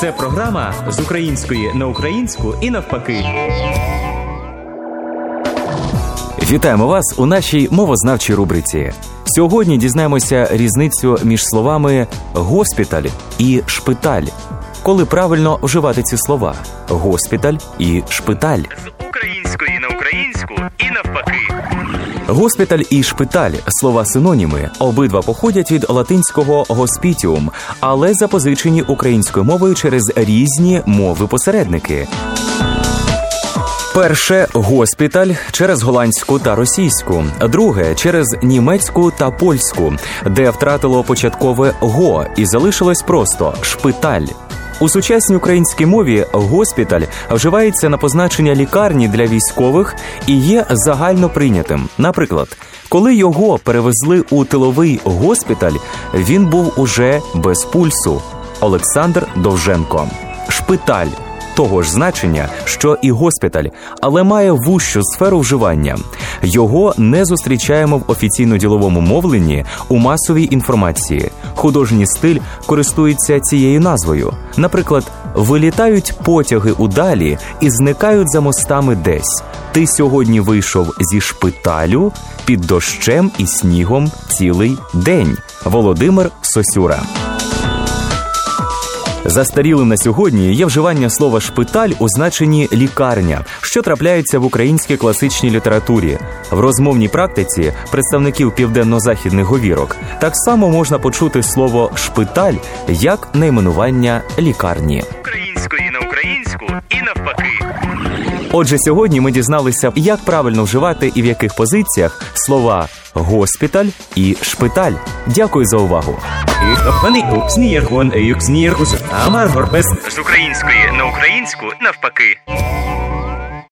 Це програма з української на українську і навпаки. Вітаємо вас у нашій мовознавчій рубриці. Сьогодні дізнаємося різницю між словами госпіталь і шпиталь. Коли правильно вживати ці слова госпіталь і шпиталь. Госпіталь і шпиталь слова синоніми. Обидва походять від латинського госпітіум, але запозичені українською мовою через різні мови-посередники. Перше госпіталь через голландську та російську, друге через німецьку та польську, де втратило початкове го і залишилось просто шпиталь. У сучасній українській мові госпіталь вживається на позначення лікарні для військових і є загально прийнятим. Наприклад, коли його перевезли у тиловий госпіталь, він був уже без пульсу. Олександр Довженко. Шпиталь того ж значення, що і госпіталь, але має вущу сферу вживання. Його не зустрічаємо в офіційно-діловому мовленні у масовій інформації. Художній стиль користується цією назвою. Наприклад, вилітають потяги удалі і зникають за мостами десь. Ти сьогодні вийшов зі шпиталю під дощем і снігом цілий день. Володимир Сосюра. Застарілим на сьогодні є вживання слова шпиталь у значенні лікарня, що трапляється в українській класичній літературі. В розмовній практиці представників південно-західних говірок так само можна почути слово шпиталь як найменування лікарні. Української на українську і навпаки. Отже, сьогодні ми дізналися, як правильно вживати і в яких позиціях слова госпіталь і шпиталь. Дякую за увагу. З української на українську навпаки.